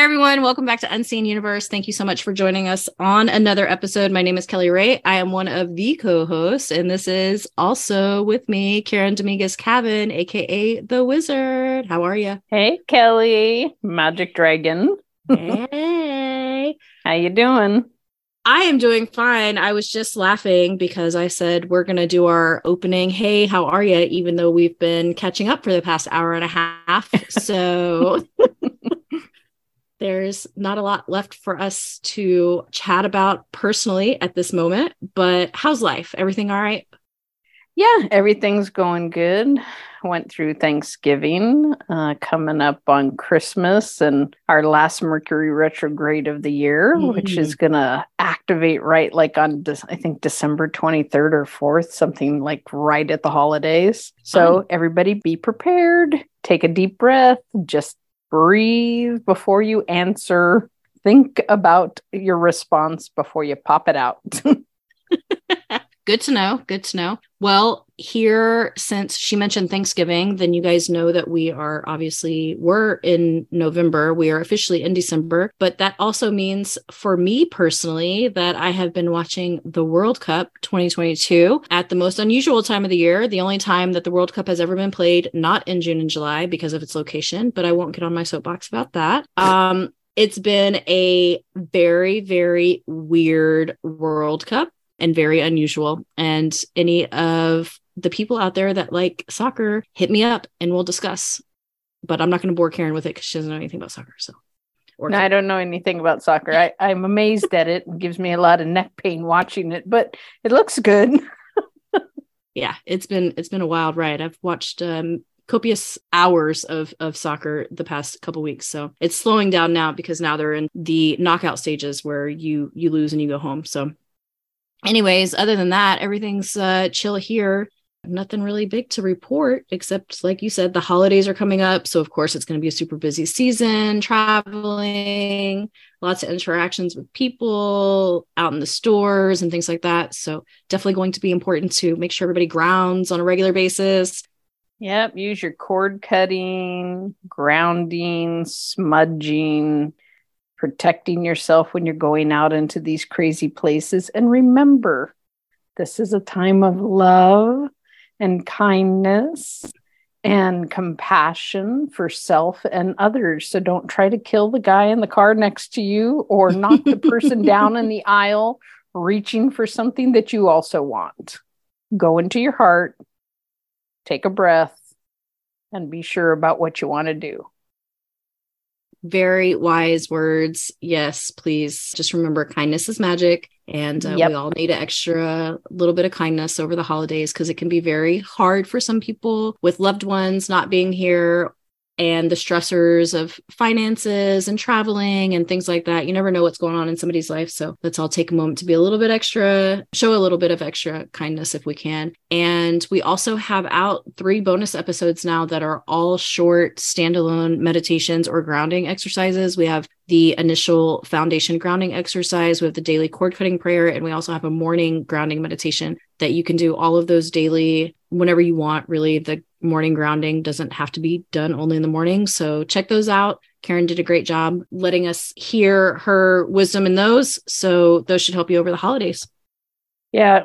everyone, welcome back to Unseen Universe. Thank you so much for joining us on another episode. My name is Kelly Ray. I am one of the co-hosts, and this is also with me, Karen Dominguez Cabin, aka the Wizard. How are you? Hey, Kelly, Magic Dragon. Hey, how you doing? I am doing fine. I was just laughing because I said we're going to do our opening. Hey, how are you? Even though we've been catching up for the past hour and a half. So there's not a lot left for us to chat about personally at this moment. But how's life? Everything all right? Yeah, everything's going good. Went through Thanksgiving, uh, coming up on Christmas, and our last Mercury retrograde of the year, mm-hmm. which is going to activate right like on, De- I think, December 23rd or 4th, something like right at the holidays. So, everybody be prepared. Take a deep breath. Just breathe before you answer. Think about your response before you pop it out. Good to know. Good to know. Well, here, since she mentioned Thanksgiving, then you guys know that we are obviously, we're in November. We are officially in December. But that also means for me personally that I have been watching the World Cup 2022 at the most unusual time of the year, the only time that the World Cup has ever been played, not in June and July because of its location, but I won't get on my soapbox about that. Um, it's been a very, very weird World Cup and very unusual. And any of the people out there that like soccer, hit me up and we'll discuss. But I'm not going to bore Karen with it because she doesn't know anything about soccer. So, no, I don't know anything about soccer. I, I'm amazed at it. It gives me a lot of neck pain watching it, but it looks good. yeah, it's been it's been a wild ride. I've watched um, copious hours of of soccer the past couple weeks so it's slowing down now because now they're in the knockout stages where you you lose and you go home so anyways, other than that, everything's uh, chill here. Nothing really big to report, except like you said, the holidays are coming up. So, of course, it's going to be a super busy season, traveling, lots of interactions with people out in the stores and things like that. So, definitely going to be important to make sure everybody grounds on a regular basis. Yep. Use your cord cutting, grounding, smudging, protecting yourself when you're going out into these crazy places. And remember, this is a time of love and kindness and compassion for self and others. So don't try to kill the guy in the car next to you or knock the person down in the aisle reaching for something that you also want. Go into your heart, take a breath, and be sure about what you want to do very wise words. Yes, please just remember kindness is magic. And uh, yep. we all need an extra little bit of kindness over the holidays because it can be very hard for some people with loved ones not being here and the stressors of finances and traveling and things like that. You never know what's going on in somebody's life. So let's all take a moment to be a little bit extra, show a little bit of extra kindness if we can. And we also have out three bonus episodes now that are all short standalone meditations or grounding exercises. We have the initial foundation grounding exercise. We have the daily cord cutting prayer, and we also have a morning grounding meditation that you can do all of those daily whenever you want. Really, the morning grounding doesn't have to be done only in the morning. So check those out. Karen did a great job letting us hear her wisdom in those. So those should help you over the holidays. Yeah,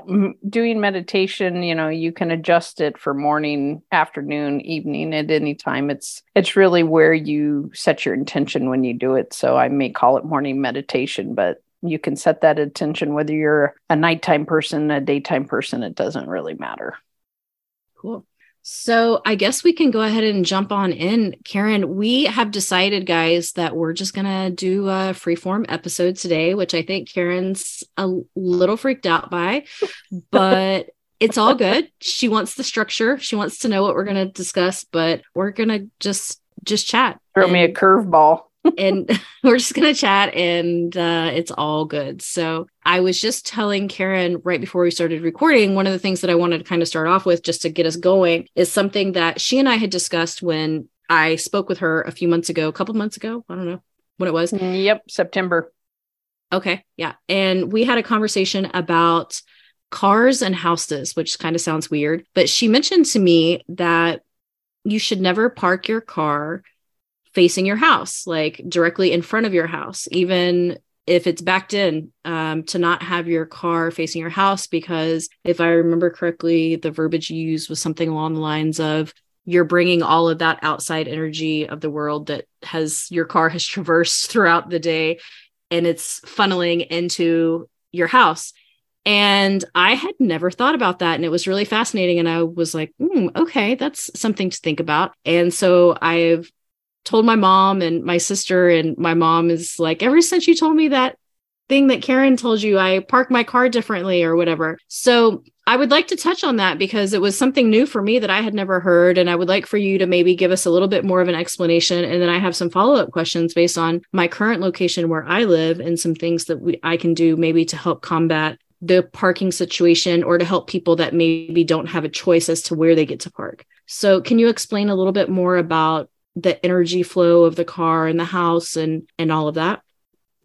doing meditation, you know, you can adjust it for morning, afternoon, evening at any time. It's it's really where you set your intention when you do it. So I may call it morning meditation, but you can set that intention whether you're a nighttime person, a daytime person, it doesn't really matter. Cool. So I guess we can go ahead and jump on in. Karen, we have decided, guys, that we're just going to do a freeform episode today, which I think Karen's a little freaked out by, but it's all good. She wants the structure. She wants to know what we're going to discuss, but we're going to just just chat. Throw and- me a curveball and we're just going to chat and uh, it's all good. So I was just telling Karen right before we started recording, one of the things that I wanted to kind of start off with just to get us going is something that she and I had discussed when I spoke with her a few months ago, a couple months ago. I don't know when it was. Mm, yep, September. Okay. Yeah. And we had a conversation about cars and houses, which kind of sounds weird. But she mentioned to me that you should never park your car facing your house, like directly in front of your house, even if it's backed in, um, to not have your car facing your house. Because if I remember correctly, the verbiage you used was something along the lines of you're bringing all of that outside energy of the world that has your car has traversed throughout the day and it's funneling into your house. And I had never thought about that. And it was really fascinating. And I was like, mm, okay, that's something to think about. And so I've told my mom and my sister, and my mom is like, ever since you told me that thing that Karen told you, I park my car differently or whatever. So I would like to touch on that because it was something new for me that I had never heard. And I would like for you to maybe give us a little bit more of an explanation. And then I have some follow up questions based on my current location where I live and some things that we, I can do maybe to help combat the parking situation or to help people that maybe don't have a choice as to where they get to park. So, can you explain a little bit more about the energy flow of the car and the house and and all of that?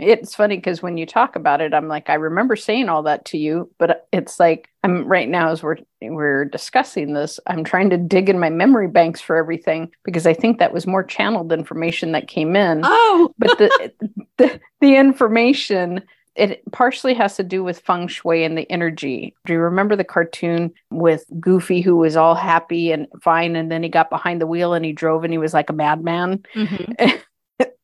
it's funny because when you talk about it i'm like i remember saying all that to you but it's like i'm right now as we're we're discussing this i'm trying to dig in my memory banks for everything because i think that was more channeled information that came in oh but the, the the information it partially has to do with feng shui and the energy. Do you remember the cartoon with Goofy who was all happy and fine and then he got behind the wheel and he drove and he was like a madman? Mm-hmm.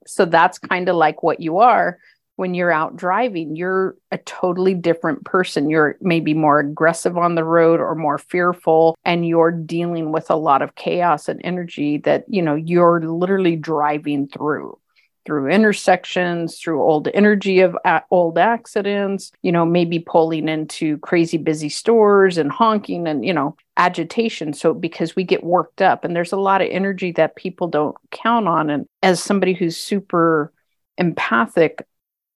So that's kind of like what you are when you're out driving. You're a totally different person. You're maybe more aggressive on the road or more fearful, and you're dealing with a lot of chaos and energy that, you know, you're literally driving through through intersections, through old energy of old accidents, you know, maybe pulling into crazy busy stores and honking and, you know, agitation. So, because we get worked up and there's a lot of energy that people don't count on. And as somebody who's super empathic,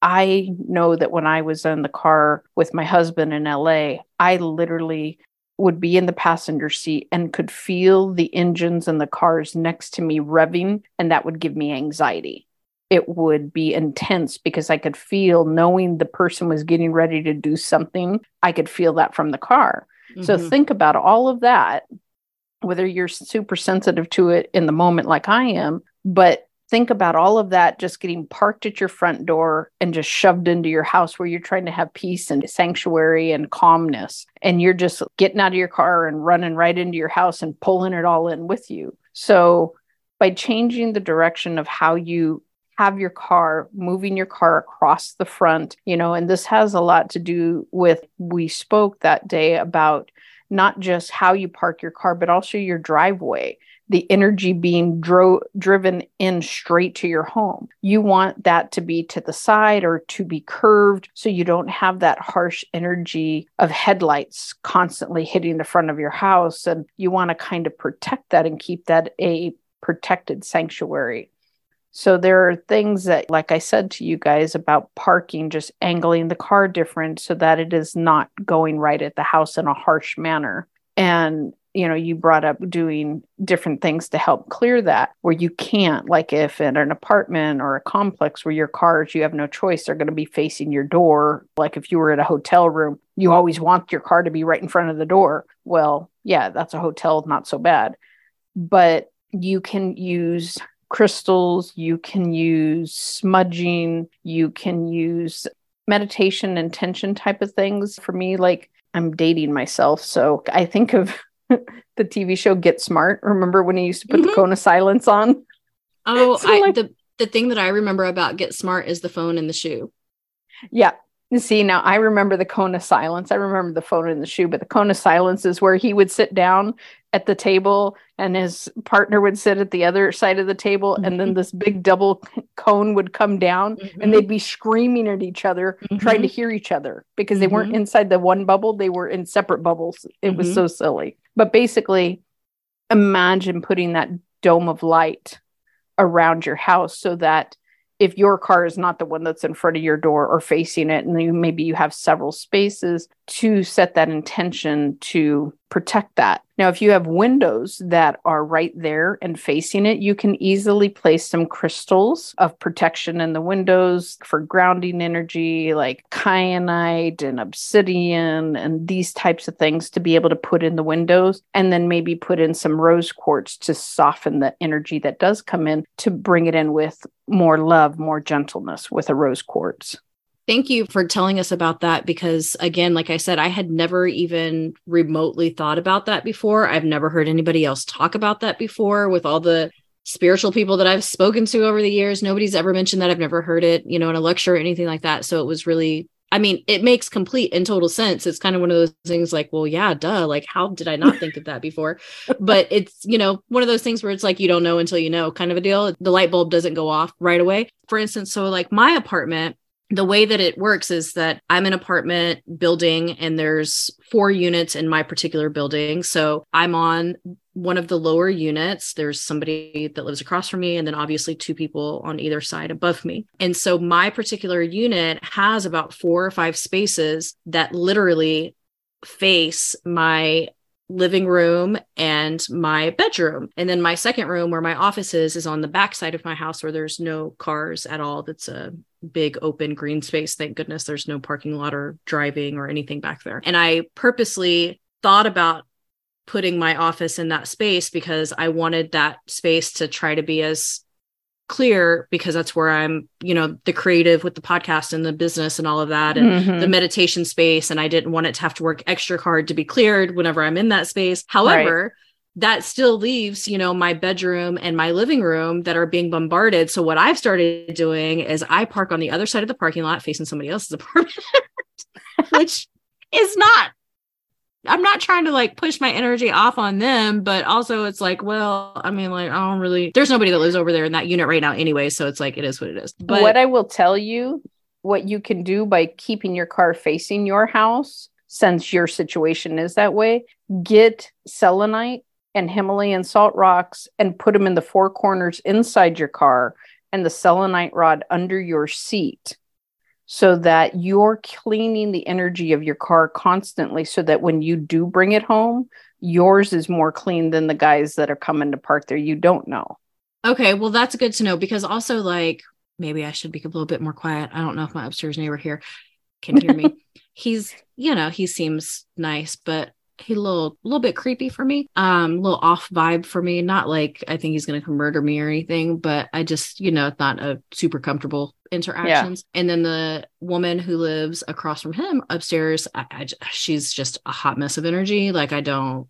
I know that when I was in the car with my husband in LA, I literally would be in the passenger seat and could feel the engines and the cars next to me revving, and that would give me anxiety it would be intense because I could feel knowing the person was getting ready to do something. I could feel that from the car. Mm-hmm. So think about all of that, whether you're super sensitive to it in the moment like I am, but think about all of that just getting parked at your front door and just shoved into your house where you're trying to have peace and sanctuary and calmness. And you're just getting out of your car and running right into your house and pulling it all in with you. So by changing the direction of how you have your car, moving your car across the front, you know, and this has a lot to do with we spoke that day about not just how you park your car, but also your driveway the energy being dro- driven in straight to your home. You want that to be to the side or to be curved so you don't have that harsh energy of headlights constantly hitting the front of your house. And you want to kind of protect that and keep that a protected sanctuary. So there are things that, like I said to you guys about parking, just angling the car different so that it is not going right at the house in a harsh manner. And, you know, you brought up doing different things to help clear that where you can't, like if in an apartment or a complex where your cars, you have no choice, they're going to be facing your door. Like if you were at a hotel room, you always want your car to be right in front of the door. Well, yeah, that's a hotel, not so bad. But you can use crystals, you can use smudging, you can use meditation intention type of things. For me, like I'm dating myself. So I think of the TV show Get Smart. Remember when he used to put mm-hmm. the cone of silence on? Oh, so I, like, the, the thing that I remember about Get Smart is the phone in the shoe. Yeah. See, now I remember the cone of silence. I remember the phone in the shoe, but the cone of silence is where he would sit down at the table and his partner would sit at the other side of the table mm-hmm. and then mm-hmm. this big double cone would come down mm-hmm. and they'd be screaming at each other mm-hmm. trying to hear each other because they weren't mm-hmm. inside the one bubble they were in separate bubbles it was mm-hmm. so silly but basically imagine putting that dome of light around your house so that if your car is not the one that's in front of your door or facing it and you maybe you have several spaces to set that intention to protect that. Now, if you have windows that are right there and facing it, you can easily place some crystals of protection in the windows for grounding energy, like kyanite and obsidian and these types of things to be able to put in the windows. And then maybe put in some rose quartz to soften the energy that does come in to bring it in with more love, more gentleness with a rose quartz. Thank you for telling us about that because, again, like I said, I had never even remotely thought about that before. I've never heard anybody else talk about that before with all the spiritual people that I've spoken to over the years. Nobody's ever mentioned that. I've never heard it, you know, in a lecture or anything like that. So it was really, I mean, it makes complete and total sense. It's kind of one of those things like, well, yeah, duh. Like, how did I not think of that before? But it's, you know, one of those things where it's like, you don't know until you know kind of a deal. The light bulb doesn't go off right away. For instance, so like my apartment, the way that it works is that I'm an apartment building and there's four units in my particular building. So I'm on one of the lower units. There's somebody that lives across from me, and then obviously two people on either side above me. And so my particular unit has about four or five spaces that literally face my living room and my bedroom. And then my second room where my office is is on the back side of my house where there's no cars at all. That's a big open green space. Thank goodness there's no parking lot or driving or anything back there. And I purposely thought about putting my office in that space because I wanted that space to try to be as clear because that's where I'm, you know, the creative with the podcast and the business and all of that and mm-hmm. the meditation space. And I didn't want it to have to work extra hard to be cleared whenever I'm in that space. However. That still leaves, you know, my bedroom and my living room that are being bombarded. So what I've started doing is I park on the other side of the parking lot facing somebody else's apartment, which is not I'm not trying to like push my energy off on them, but also it's like, well, I mean, like, I don't really, there's nobody that lives over there in that unit right now anyway. So it's like, it is what it is. But what I will tell you, what you can do by keeping your car facing your house, since your situation is that way, get selenite and Himalayan salt rocks and put them in the four corners inside your car and the selenite rod under your seat so that you're cleaning the energy of your car constantly so that when you do bring it home, yours is more clean than the guys that are coming to park there you don't know. Okay, well that's good to know because also like maybe I should be a little bit more quiet. I don't know if my upstairs neighbor here can hear me. He's, you know, he seems nice, but a little little bit creepy for me um a little off vibe for me. Not like i think he's gonna come murder me or anything but i just you know it's not a super comfortable interactions. Yeah. and then the woman who lives across from him upstairs I, I, she's just a hot mess of energy. Like i don't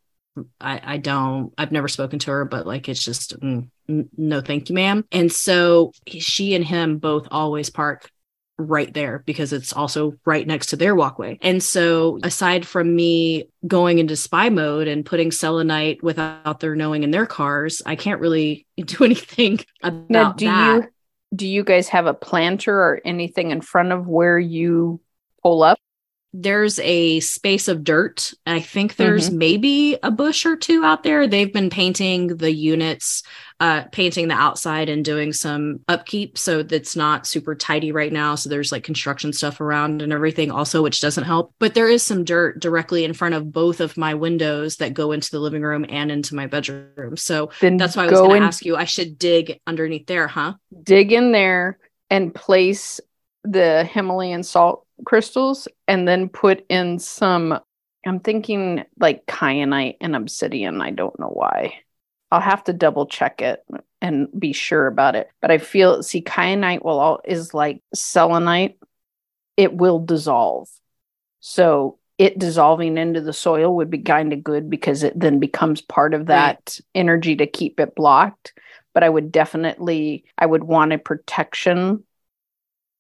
I, I don't i've never spoken to her but like it's just mm, no thank you ma'am. And so she and him both always park right there because it's also right next to their walkway. And so, aside from me going into spy mode and putting selenite without their knowing in their cars, I can't really do anything about now, do that. You, do you guys have a planter or anything in front of where you pull up? There's a space of dirt. I think there's mm-hmm. maybe a bush or two out there. They've been painting the units, uh, painting the outside and doing some upkeep. So that's not super tidy right now. So there's like construction stuff around and everything also, which doesn't help. But there is some dirt directly in front of both of my windows that go into the living room and into my bedroom. So then that's why I was going to ask you, I should dig underneath there, huh? Dig in there and place the Himalayan salt crystals and then put in some I'm thinking like kyanite and obsidian. I don't know why. I'll have to double check it and be sure about it. But I feel see kyanite will all is like selenite. It will dissolve. So it dissolving into the soil would be kind of good because it then becomes part of that right. energy to keep it blocked. But I would definitely I would want a protection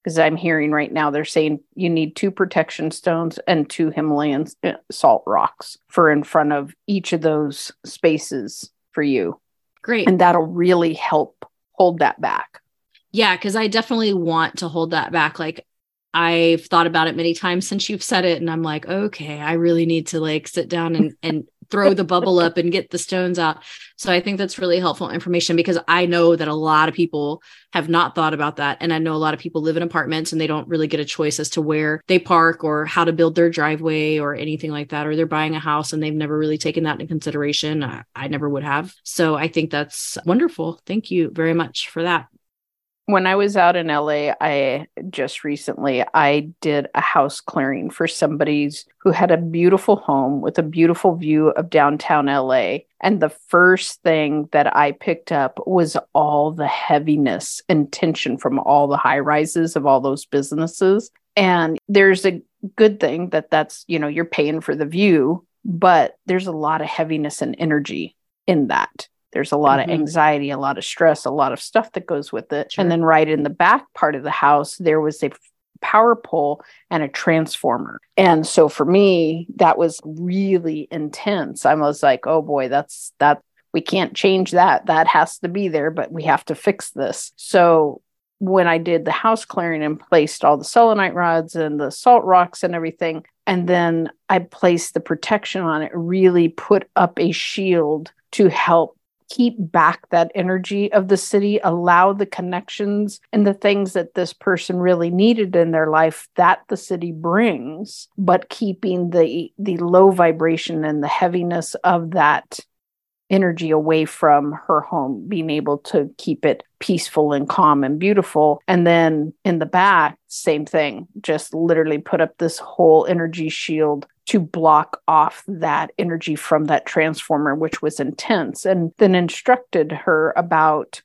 because I'm hearing right now they're saying you need two protection stones and two Himalayan uh, salt rocks for in front of each of those spaces for you. Great. And that'll really help hold that back. Yeah, because I definitely want to hold that back. Like I've thought about it many times since you've said it, and I'm like, okay, I really need to like sit down and and throw the bubble up and get the stones out. So I think that's really helpful information because I know that a lot of people have not thought about that. And I know a lot of people live in apartments and they don't really get a choice as to where they park or how to build their driveway or anything like that. Or they're buying a house and they've never really taken that into consideration. I, I never would have. So I think that's wonderful. Thank you very much for that when I was out in LA, I just recently I did a house clearing for somebody's who had a beautiful home with a beautiful view of downtown LA. And the first thing that I picked up was all the heaviness and tension from all the high rises of all those businesses. And there's a good thing that that's, you know, you're paying for the view, but there's a lot of heaviness and energy in that. There's a lot mm-hmm. of anxiety, a lot of stress, a lot of stuff that goes with it. Sure. And then right in the back part of the house, there was a power pole and a transformer. And so for me, that was really intense. I was like, oh boy, that's that we can't change that. That has to be there, but we have to fix this. So when I did the house clearing and placed all the selenite rods and the salt rocks and everything, and then I placed the protection on it, really put up a shield to help keep back that energy of the city, allow the connections and the things that this person really needed in their life that the city brings, but keeping the the low vibration and the heaviness of that energy away from her home, being able to keep it peaceful and calm and beautiful. And then in the back, same thing, just literally put up this whole energy shield to block off that energy from that transformer, which was intense, and then instructed her about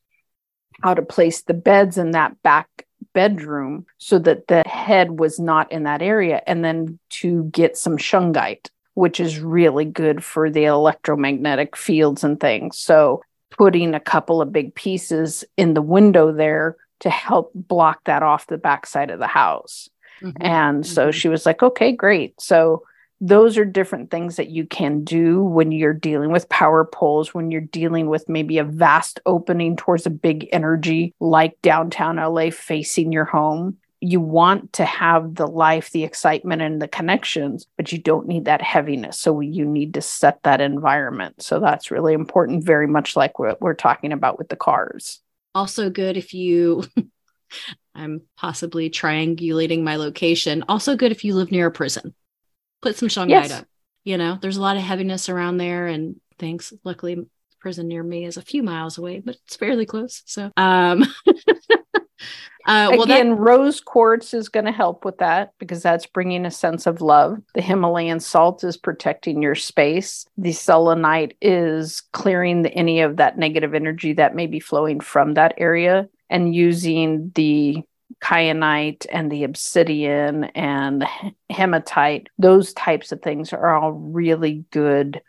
how to place the beds in that back bedroom so that the head was not in that area, and then to get some shungite, which is really good for the electromagnetic fields and things. So, putting a couple of big pieces in the window there to help block that off the backside of the house. Mm-hmm. And so mm-hmm. she was like, okay, great. So those are different things that you can do when you're dealing with power poles, when you're dealing with maybe a vast opening towards a big energy like downtown LA facing your home. You want to have the life, the excitement, and the connections, but you don't need that heaviness. So you need to set that environment. So that's really important, very much like what we're talking about with the cars. Also, good if you. I'm possibly triangulating my location. Also, good if you live near a prison put some shungite yes. up. You know, there's a lot of heaviness around there and things. Luckily, prison near me is a few miles away, but it's fairly close. So, um, Uh, well, Again, that- rose quartz is going to help with that because that's bringing a sense of love. The Himalayan salt is protecting your space. The selenite is clearing the, any of that negative energy that may be flowing from that area and using the kyanite and the obsidian and hematite, those types of things are all really good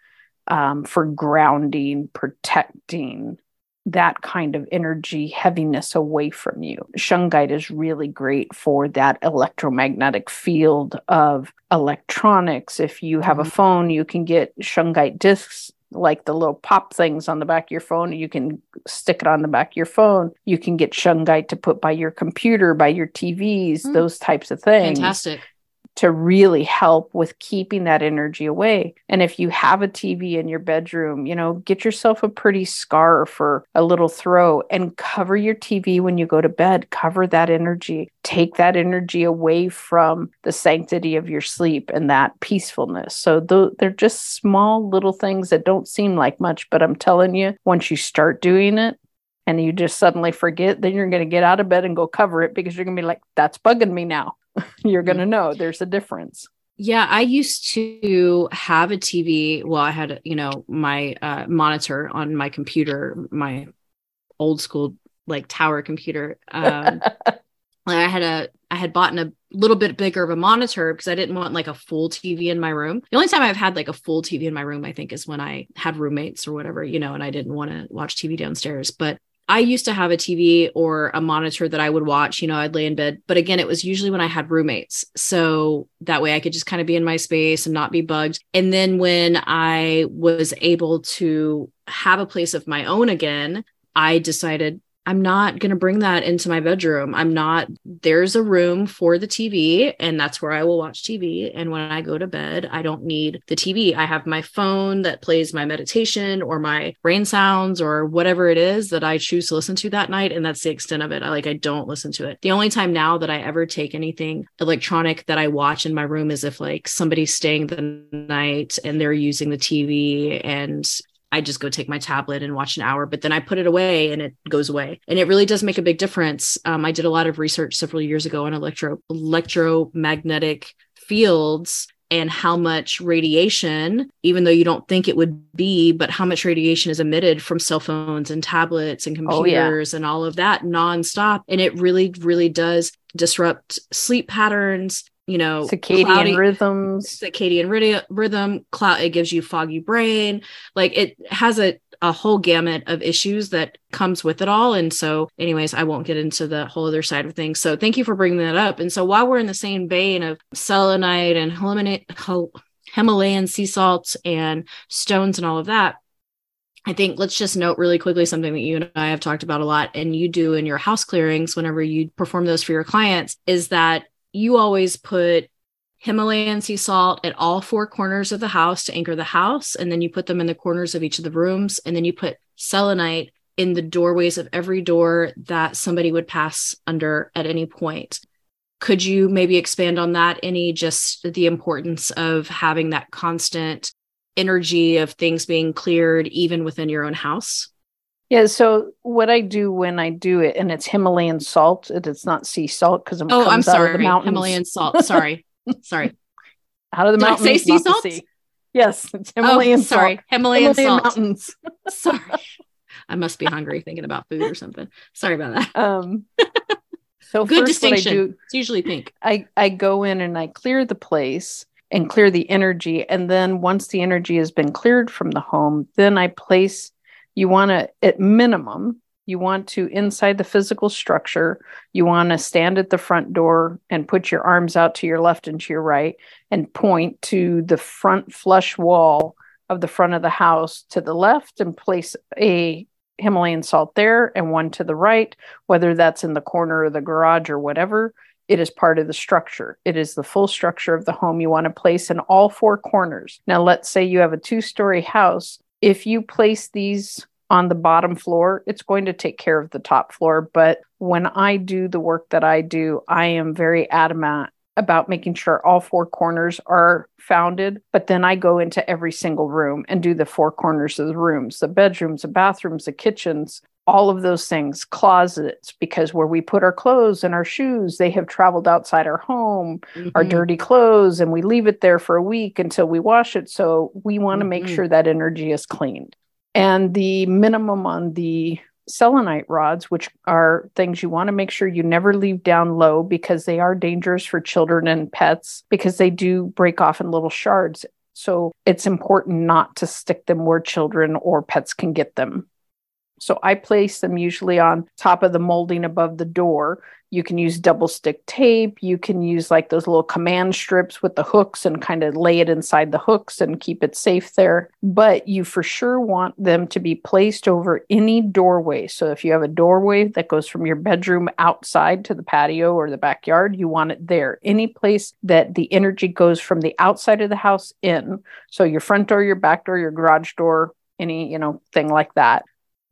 um, for grounding, protecting that kind of energy heaviness away from you. Shungite is really great for that electromagnetic field of electronics. If you have mm-hmm. a phone, you can get shungite discs like the little pop things on the back of your phone. You can stick it on the back of your phone. You can get shungite to put by your computer, by your TVs, mm. those types of things. Fantastic to really help with keeping that energy away. And if you have a TV in your bedroom, you know, get yourself a pretty scarf or a little throw and cover your TV when you go to bed. Cover that energy. Take that energy away from the sanctity of your sleep and that peacefulness. So th- they're just small little things that don't seem like much, but I'm telling you, once you start doing it, and you just suddenly forget, then you're going to get out of bed and go cover it because you're going to be like, that's bugging me now. you're going to know there's a difference. Yeah, I used to have a TV. Well, I had, you know, my uh, monitor on my computer, my old school like tower computer. Um, I had a, I had bought a little bit bigger of a monitor because I didn't want like a full TV in my room. The only time I've had like a full TV in my room, I think, is when I had roommates or whatever, you know, and I didn't want to watch TV downstairs. But I used to have a TV or a monitor that I would watch, you know, I'd lay in bed. But again, it was usually when I had roommates. So that way I could just kind of be in my space and not be bugged. And then when I was able to have a place of my own again, I decided I'm not going to bring that into my bedroom. I'm not, there's a room for the TV, and that's where I will watch TV. And when I go to bed, I don't need the TV. I have my phone that plays my meditation or my rain sounds or whatever it is that I choose to listen to that night. And that's the extent of it. I like, I don't listen to it. The only time now that I ever take anything electronic that I watch in my room is if like somebody's staying the night and they're using the TV and I just go take my tablet and watch an hour, but then I put it away and it goes away. And it really does make a big difference. Um, I did a lot of research several years ago on electro electromagnetic fields and how much radiation, even though you don't think it would be, but how much radiation is emitted from cell phones and tablets and computers oh, yeah. and all of that nonstop. And it really, really does disrupt sleep patterns you know circadian cloudy, rhythms. Circadian rhythm cloud it gives you foggy brain. Like it has a a whole gamut of issues that comes with it all. And so anyways i won't get into the whole other side of things. So thank you for bringing that up. And so while we're in the same vein of selenite and himalayan sea salts and stones and all of that I think let's just note really quickly something that you and I have talked about a lot, and you do in your house clearings whenever you perform those for your clients, is that you always put Himalayan sea salt at all four corners of the house to anchor the house. And then you put them in the corners of each of the rooms. And then you put selenite in the doorways of every door that somebody would pass under at any point. Could you maybe expand on that? Any just the importance of having that constant energy of things being cleared even within your own house? Yeah, so what I do when I do it, and it's Himalayan salt, it's not sea salt because I'm oh, I'm sorry, Himalayan salt. Sorry, sorry. Out of the Did mountains, I say sea salt? Yes, it's Himalayan. Oh, sorry, Himalayan, Himalayan salt. mountains. sorry, I must be hungry thinking about food or something. Sorry about that. Um, so good distinction. Do, it's usually pink. I I go in and I clear the place and clear the energy, and then once the energy has been cleared from the home, then I place you want to at minimum you want to inside the physical structure you want to stand at the front door and put your arms out to your left and to your right and point to the front flush wall of the front of the house to the left and place a himalayan salt there and one to the right whether that's in the corner of the garage or whatever it is part of the structure. It is the full structure of the home you want to place in all four corners. Now, let's say you have a two story house if you place these on the bottom floor, it's going to take care of the top floor. But when I do the work that I do, I am very adamant about making sure all four corners are founded. But then I go into every single room and do the four corners of the rooms the bedrooms, the bathrooms, the kitchens, all of those things, closets, because where we put our clothes and our shoes, they have traveled outside our home, mm-hmm. our dirty clothes, and we leave it there for a week until we wash it. So we want to mm-hmm. make sure that energy is cleaned. And the minimum on the selenite rods, which are things you want to make sure you never leave down low because they are dangerous for children and pets because they do break off in little shards. So it's important not to stick them where children or pets can get them. So I place them usually on top of the molding above the door. You can use double stick tape. You can use like those little command strips with the hooks and kind of lay it inside the hooks and keep it safe there. But you for sure want them to be placed over any doorway. So if you have a doorway that goes from your bedroom outside to the patio or the backyard, you want it there. Any place that the energy goes from the outside of the house in. So your front door, your back door, your garage door, any, you know, thing like that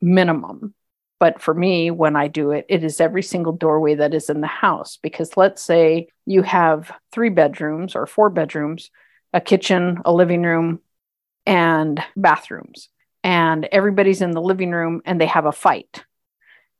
minimum. But for me, when I do it, it is every single doorway that is in the house. Because let's say you have three bedrooms or four bedrooms, a kitchen, a living room, and bathrooms. And everybody's in the living room and they have a fight.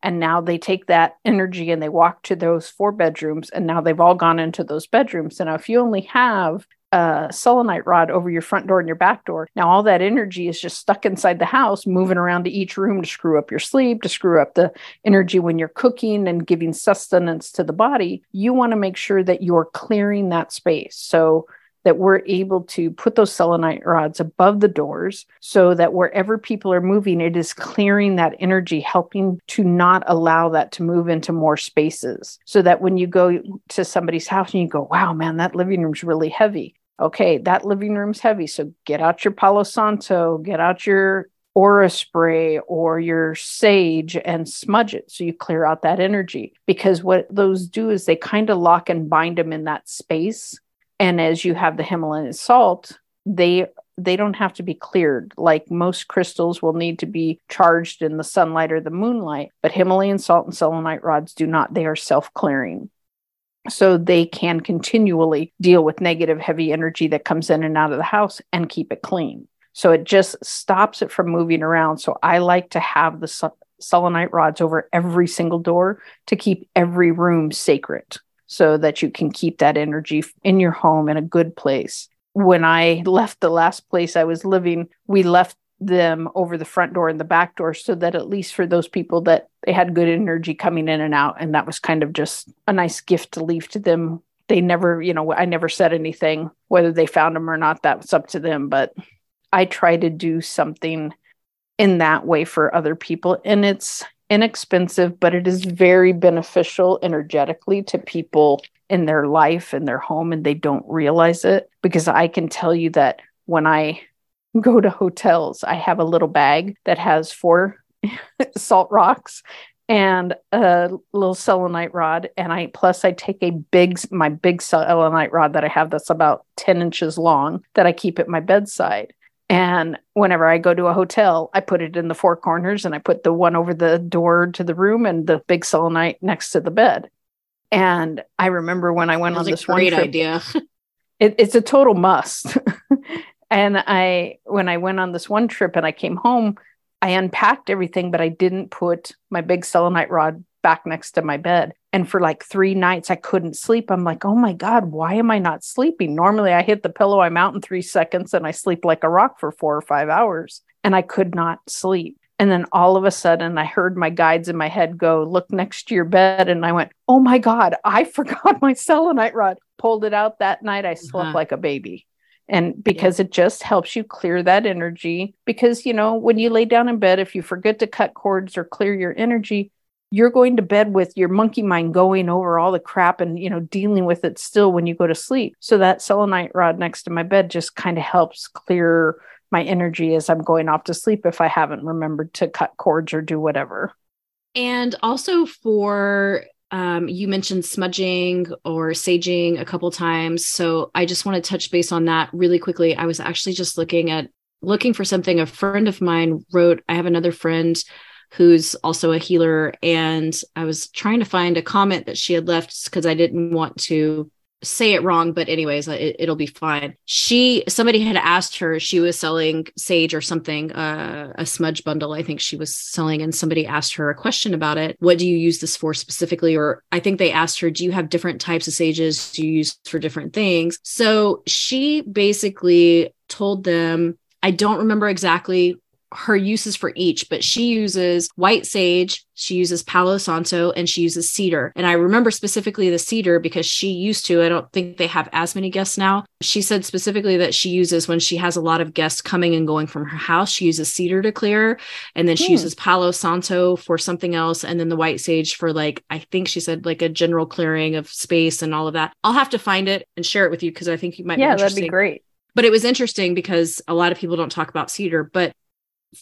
And now they take that energy and they walk to those four bedrooms. And now they've all gone into those bedrooms. And now, if you only have a selenite rod over your front door and your back door. Now, all that energy is just stuck inside the house, moving around to each room to screw up your sleep, to screw up the energy when you're cooking and giving sustenance to the body. You want to make sure that you're clearing that space. So, that we're able to put those selenite rods above the doors so that wherever people are moving, it is clearing that energy, helping to not allow that to move into more spaces. So that when you go to somebody's house and you go, wow, man, that living room's really heavy okay, that living room's heavy. So get out your Palo Santo, get out your aura spray or your sage and smudge it so you clear out that energy. Because what those do is they kind of lock and bind them in that space. And as you have the Himalayan salt, they they don't have to be cleared like most crystals will need to be charged in the sunlight or the moonlight but himalayan salt and selenite rods do not they are self-clearing so they can continually deal with negative heavy energy that comes in and out of the house and keep it clean. So it just stops it from moving around. So i like to have the selenite rods over every single door to keep every room sacred so that you can keep that energy in your home in a good place. When I left the last place I was living, we left them over the front door and the back door so that at least for those people that they had good energy coming in and out and that was kind of just a nice gift to leave to them. They never you know i never said anything whether they found them or not that's up to them but i try to do something in that way for other people. And it's inexpensive but it is very beneficial energetically to people in their life and their home and they don't realize it because I can tell you that when I go to hotels, I have a little bag that has four salt rocks and a little selenite rod and i plus i take a big my big selenite rod that i have that's about 10 inches long that i keep at my bedside and whenever i go to a hotel i put it in the four corners and i put the one over the door to the room and the big selenite next to the bed and I remember when I went on this great one trip, idea. it, it's a total must. And I, when I went on this one trip and I came home, I unpacked everything, but I didn't put my big selenite rod back next to my bed. And for like three nights, I couldn't sleep. I'm like, oh my God, why am I not sleeping? Normally, I hit the pillow, I'm out in three seconds, and I sleep like a rock for four or five hours. And I could not sleep. And then all of a sudden, I heard my guides in my head go, Look next to your bed. And I went, Oh my God, I forgot my selenite rod. Pulled it out that night. I slept uh-huh. like a baby. And because yeah. it just helps you clear that energy. Because, you know, when you lay down in bed, if you forget to cut cords or clear your energy, you're going to bed with your monkey mind going over all the crap and you know dealing with it still when you go to sleep so that selenite rod next to my bed just kind of helps clear my energy as I'm going off to sleep if I haven't remembered to cut cords or do whatever. And also for um, you mentioned smudging or saging a couple times. So I just want to touch base on that really quickly. I was actually just looking at looking for something. A friend of mine wrote, I have another friend who's also a healer, and I was trying to find a comment that she had left because I didn't want to say it wrong, but anyways, it, will be fine. She somebody had asked her she was selling sage or something, uh, a smudge bundle. I think she was selling, and somebody asked her a question about it. What do you use this for specifically? Or I think they asked her, do you have different types of sages? Do you use for different things? So she basically told them. I don't remember exactly her uses for each, but she uses white sage, she uses Palo Santo, and she uses cedar. And I remember specifically the cedar because she used to, I don't think they have as many guests now. She said specifically that she uses when she has a lot of guests coming and going from her house, she uses cedar to clear. And then she hmm. uses Palo Santo for something else. And then the white sage for like, I think she said like a general clearing of space and all of that. I'll have to find it and share it with you because I think you might yeah, that'd be great but it was interesting because a lot of people don't talk about cedar but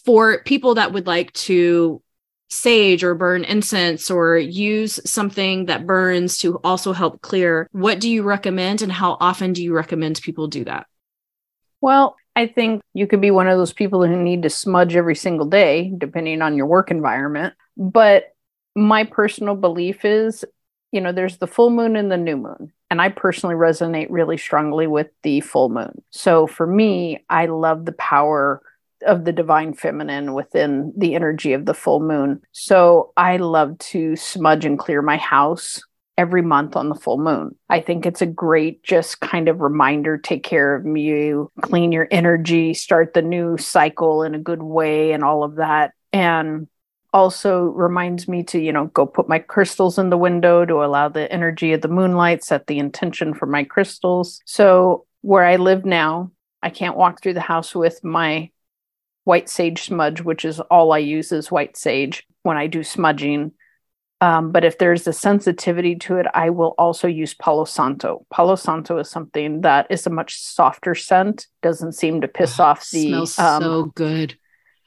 for people that would like to sage or burn incense or use something that burns to also help clear, what do you recommend and how often do you recommend people do that? Well, I think you could be one of those people who need to smudge every single day, depending on your work environment. But my personal belief is, you know, there's the full moon and the new moon. And I personally resonate really strongly with the full moon. So for me, I love the power of the divine feminine within the energy of the full moon. So I love to smudge and clear my house every month on the full moon. I think it's a great just kind of reminder take care of you, clean your energy, start the new cycle in a good way and all of that. And also reminds me to, you know, go put my crystals in the window to allow the energy of the moonlight, set the intention for my crystals. So where I live now, I can't walk through the house with my white sage smudge, which is all I use is white sage when I do smudging. Um, but if there's a sensitivity to it, I will also use Palo Santo. Palo Santo is something that is a much softer scent, doesn't seem to piss oh, off the. Smells um, so good.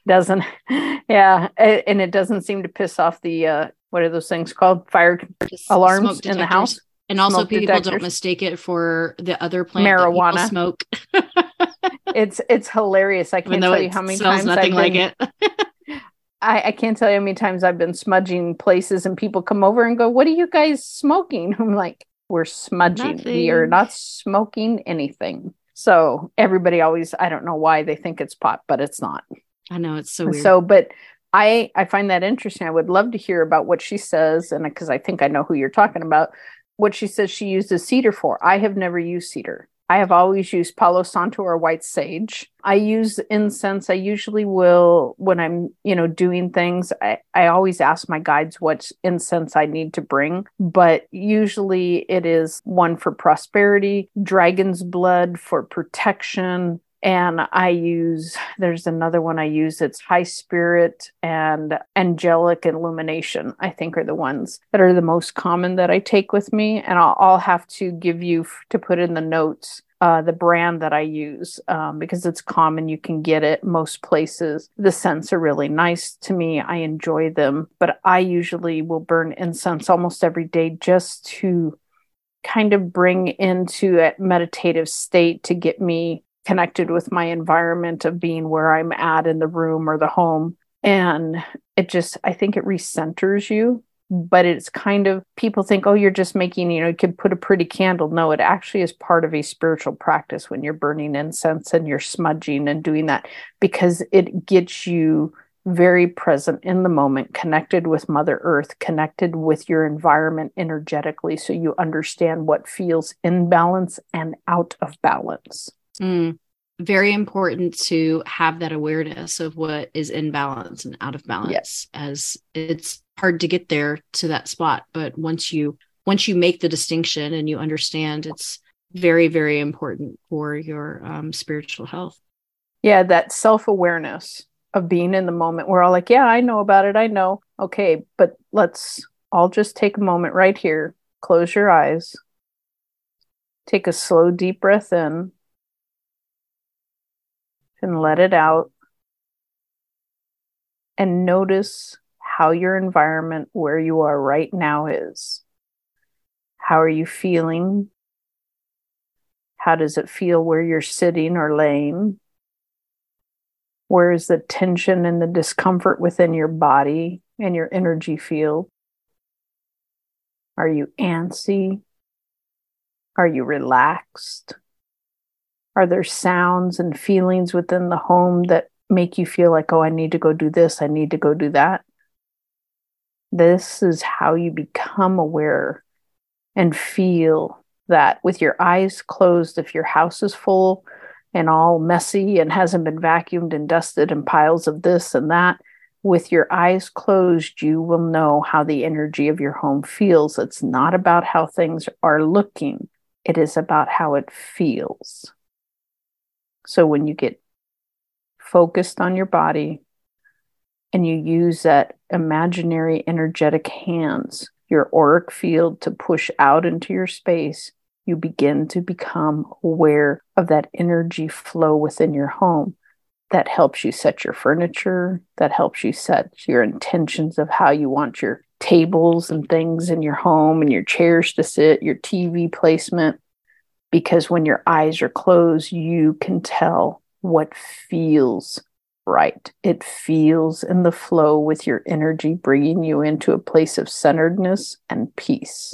doesn't yeah and it doesn't seem to piss off the uh what are those things called fire Just alarms in the house and also people detectors. don't mistake it for the other plant marijuana smoke it's it's hilarious i can't tell you how many times nothing I've like it I, I can't tell you how many times I've been smudging places and people come over and go, What are you guys smoking? I'm like, We're smudging. Nothing. We are not smoking anything. So everybody always, I don't know why they think it's pot, but it's not. I know it's so weird. So, but I I find that interesting. I would love to hear about what she says, and because I think I know who you're talking about, what she says she uses cedar for. I have never used cedar. I have always used Palo Santo or white sage. I use incense. I usually will when I'm, you know, doing things. I, I always ask my guides what incense I need to bring, but usually it is one for prosperity, dragon's blood for protection, and I use there's another one I use it's high spirit and angelic illumination I think are the ones that are the most common that I take with me and I'll, I'll have to give you f- to put in the notes uh, the brand that I use um, because it's common. You can get it most places. The scents are really nice to me. I enjoy them, but I usually will burn incense almost every day just to kind of bring into a meditative state to get me connected with my environment of being where I'm at in the room or the home. And it just, I think it recenters you. But it's kind of people think, oh, you're just making, you know, you could put a pretty candle. No, it actually is part of a spiritual practice when you're burning incense and you're smudging and doing that because it gets you very present in the moment, connected with Mother Earth, connected with your environment energetically, so you understand what feels in balance and out of balance. Mm. Very important to have that awareness of what is in balance and out of balance yes. as it's hard to get there to that spot. But once you once you make the distinction and you understand it's very, very important for your um, spiritual health. Yeah, that self awareness of being in the moment. We're all like, yeah, I know about it. I know. Okay, but let's all just take a moment right here. Close your eyes. Take a slow, deep breath in and let it out. And notice how your environment where you are right now is. How are you feeling? How does it feel where you're sitting or laying? Where is the tension and the discomfort within your body and your energy field? Are you antsy? Are you relaxed? Are there sounds and feelings within the home that make you feel like, oh, I need to go do this, I need to go do that? This is how you become aware and feel that with your eyes closed, if your house is full and all messy and hasn't been vacuumed and dusted and piles of this and that, with your eyes closed, you will know how the energy of your home feels. It's not about how things are looking, it is about how it feels. So when you get focused on your body and you use that imaginary energetic hands, your auric field to push out into your space, you begin to become aware of that energy flow within your home. That helps you set your furniture, that helps you set your intentions of how you want your tables and things in your home and your chairs to sit, your TV placement because when your eyes are closed, you can tell what feels right. It feels in the flow with your energy, bringing you into a place of centeredness and peace.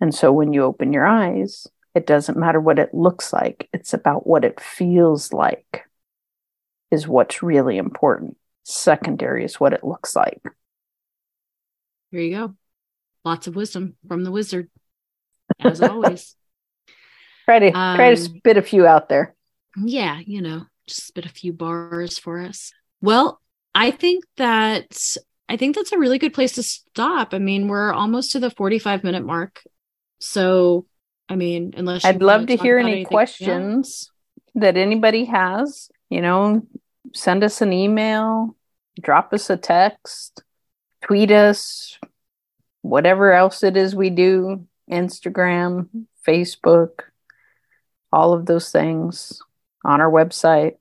And so when you open your eyes, it doesn't matter what it looks like, it's about what it feels like, is what's really important. Secondary is what it looks like. Here you go. Lots of wisdom from the wizard, as always. Try to um, try to spit a few out there. Yeah, you know, just spit a few bars for us. Well, I think that I think that's a really good place to stop. I mean, we're almost to the 45 minute mark. So, I mean, unless I'd love to hear any anything. questions yeah. that anybody has, you know, send us an email, drop us a text, tweet us, whatever else it is we do, Instagram, Facebook all of those things on our website.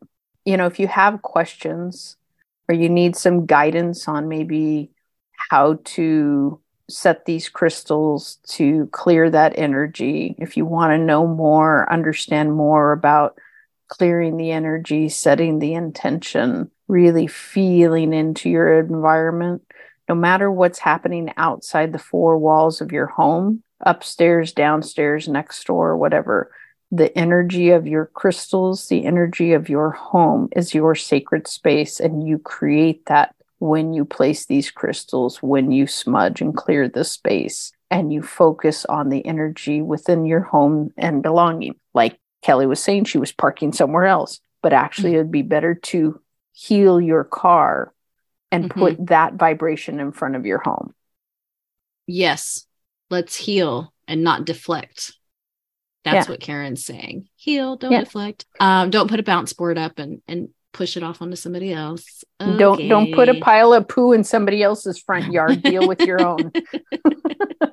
you know, if you have questions or you need some guidance on maybe how to set these crystals to clear that energy, if you want to know more, understand more about clearing the energy, setting the intention, really feeling into your environment, no matter what's happening outside the four walls of your home, upstairs, downstairs, next door, whatever, the energy of your crystals, the energy of your home is your sacred space, and you create that when you place these crystals, when you smudge and clear the space, and you focus on the energy within your home and belonging. Like Kelly was saying, she was parking somewhere else, but actually, mm-hmm. it would be better to heal your car and mm-hmm. put that vibration in front of your home. Yes, let's heal and not deflect. That's yeah. what Karen's saying. Heal, don't yeah. deflect. Um, don't put a bounce board up and and push it off onto somebody else. Okay. Don't don't put a pile of poo in somebody else's front yard. Deal with your own.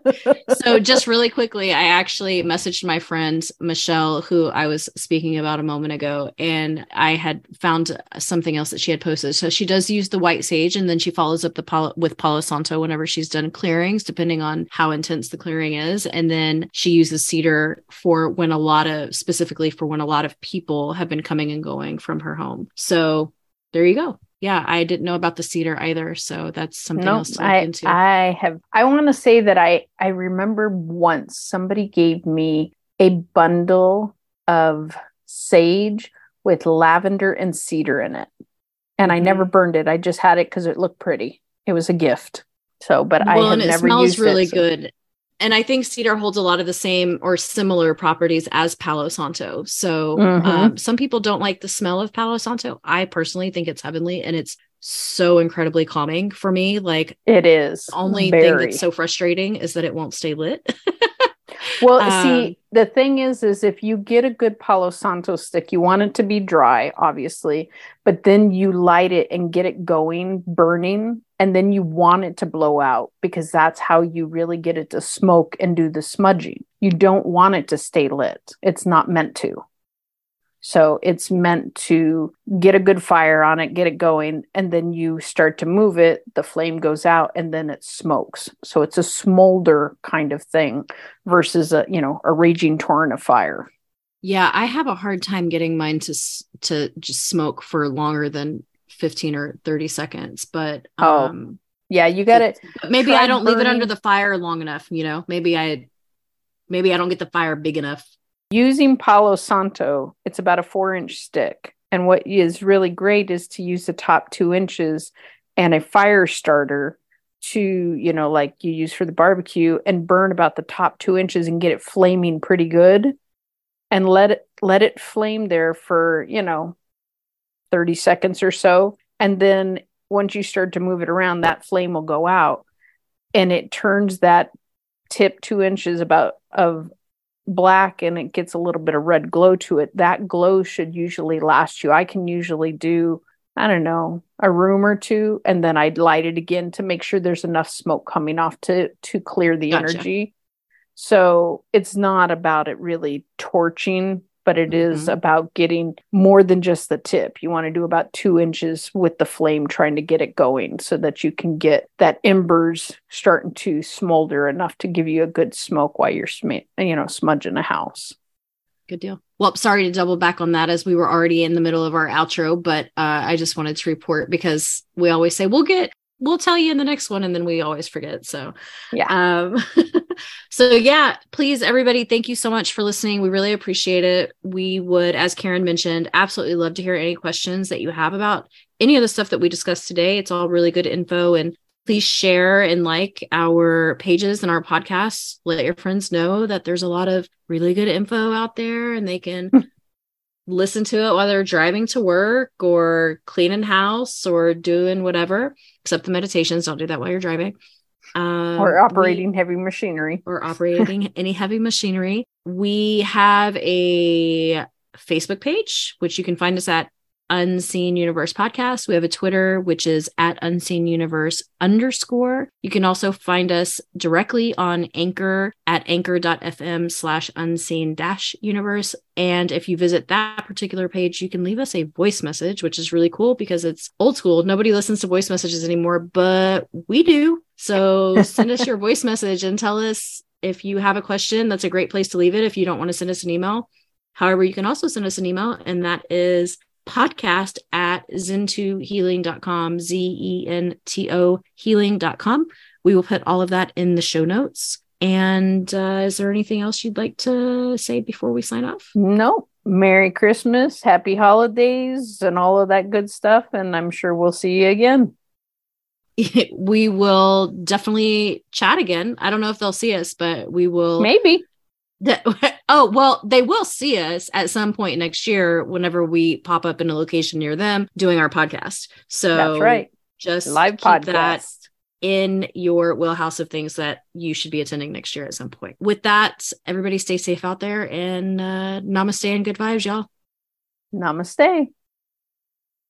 so just really quickly, I actually messaged my friend Michelle, who I was speaking about a moment ago, and I had found something else that she had posted. So she does use the white sage, and then she follows up the with Palo Santo whenever she's done clearings, depending on how intense the clearing is, and then she uses cedar for when a lot of specifically for when a lot of people have been coming and going from her home. So there you go yeah, I didn't know about the cedar either. So that's something nope, else to look I, into. I have I want to say that I I remember once somebody gave me a bundle of sage with lavender and cedar in it. And I mm-hmm. never burned it. I just had it because it looked pretty. It was a gift. So, but well, I have never used it. smells really it, so. good and I think cedar holds a lot of the same or similar properties as Palo Santo. So mm-hmm. um, some people don't like the smell of Palo Santo. I personally think it's heavenly and it's so incredibly calming for me. Like it is. The Only very. thing that's so frustrating is that it won't stay lit. well, um, see, the thing is, is if you get a good Palo Santo stick, you want it to be dry, obviously, but then you light it and get it going, burning, and then you want it to blow out because that's how you really get it to smoke and do the smudging. You don't want it to stay lit. It's not meant to. So it's meant to get a good fire on it, get it going, and then you start to move it, the flame goes out and then it smokes. So it's a smolder kind of thing versus a, you know, a raging torrent of fire. Yeah, I have a hard time getting mine to to just smoke for longer than 15 or 30 seconds, but oh. um yeah, you got it. Maybe I don't burning. leave it under the fire long enough, you know. Maybe I maybe I don't get the fire big enough Using Palo Santo, it's about a four inch stick. And what is really great is to use the top two inches and a fire starter to, you know, like you use for the barbecue and burn about the top two inches and get it flaming pretty good and let it let it flame there for, you know, 30 seconds or so. And then once you start to move it around, that flame will go out and it turns that tip two inches about of black and it gets a little bit of red glow to it, that glow should usually last you. I can usually do, I don't know, a room or two, and then I'd light it again to make sure there's enough smoke coming off to to clear the gotcha. energy. So it's not about it really torching but it is mm-hmm. about getting more than just the tip. You want to do about two inches with the flame, trying to get it going so that you can get that embers starting to smolder enough to give you a good smoke while you're, sm- you know, smudging a house. Good deal. Well, sorry to double back on that as we were already in the middle of our outro, but uh, I just wanted to report because we always say we'll get we'll tell you in the next one and then we always forget so yeah. um so yeah please everybody thank you so much for listening. We really appreciate it. We would as karen mentioned absolutely love to hear any questions that you have about any of the stuff that we discussed today. It's all really good info and please share and like our pages and our podcasts. Let your friends know that there's a lot of really good info out there and they can listen to it while they're driving to work or cleaning house or doing whatever, except the meditations. Don't do that while you're driving. Um, or operating we, heavy machinery. Or operating any heavy machinery. We have a Facebook page, which you can find us at Unseen Universe Podcast. We have a Twitter, which is at Unseen Universe underscore. You can also find us directly on Anchor at anchor.fm slash unseen dash universe. And if you visit that particular page, you can leave us a voice message, which is really cool because it's old school. Nobody listens to voice messages anymore, but we do. So send us your voice message and tell us if you have a question. That's a great place to leave it if you don't want to send us an email. However, you can also send us an email, and that is podcast at zentohealing.com, Z E N T O healing.com. We will put all of that in the show notes. And uh, is there anything else you'd like to say before we sign off? No. Merry Christmas, happy holidays, and all of that good stuff. And I'm sure we'll see you again. we will definitely chat again. I don't know if they'll see us, but we will. Maybe. oh, well, they will see us at some point next year whenever we pop up in a location near them doing our podcast. So that's right. Just live podcast. That in your wheelhouse of things that you should be attending next year at some point. With that, everybody stay safe out there and uh, namaste and good vibes, y'all. Namaste.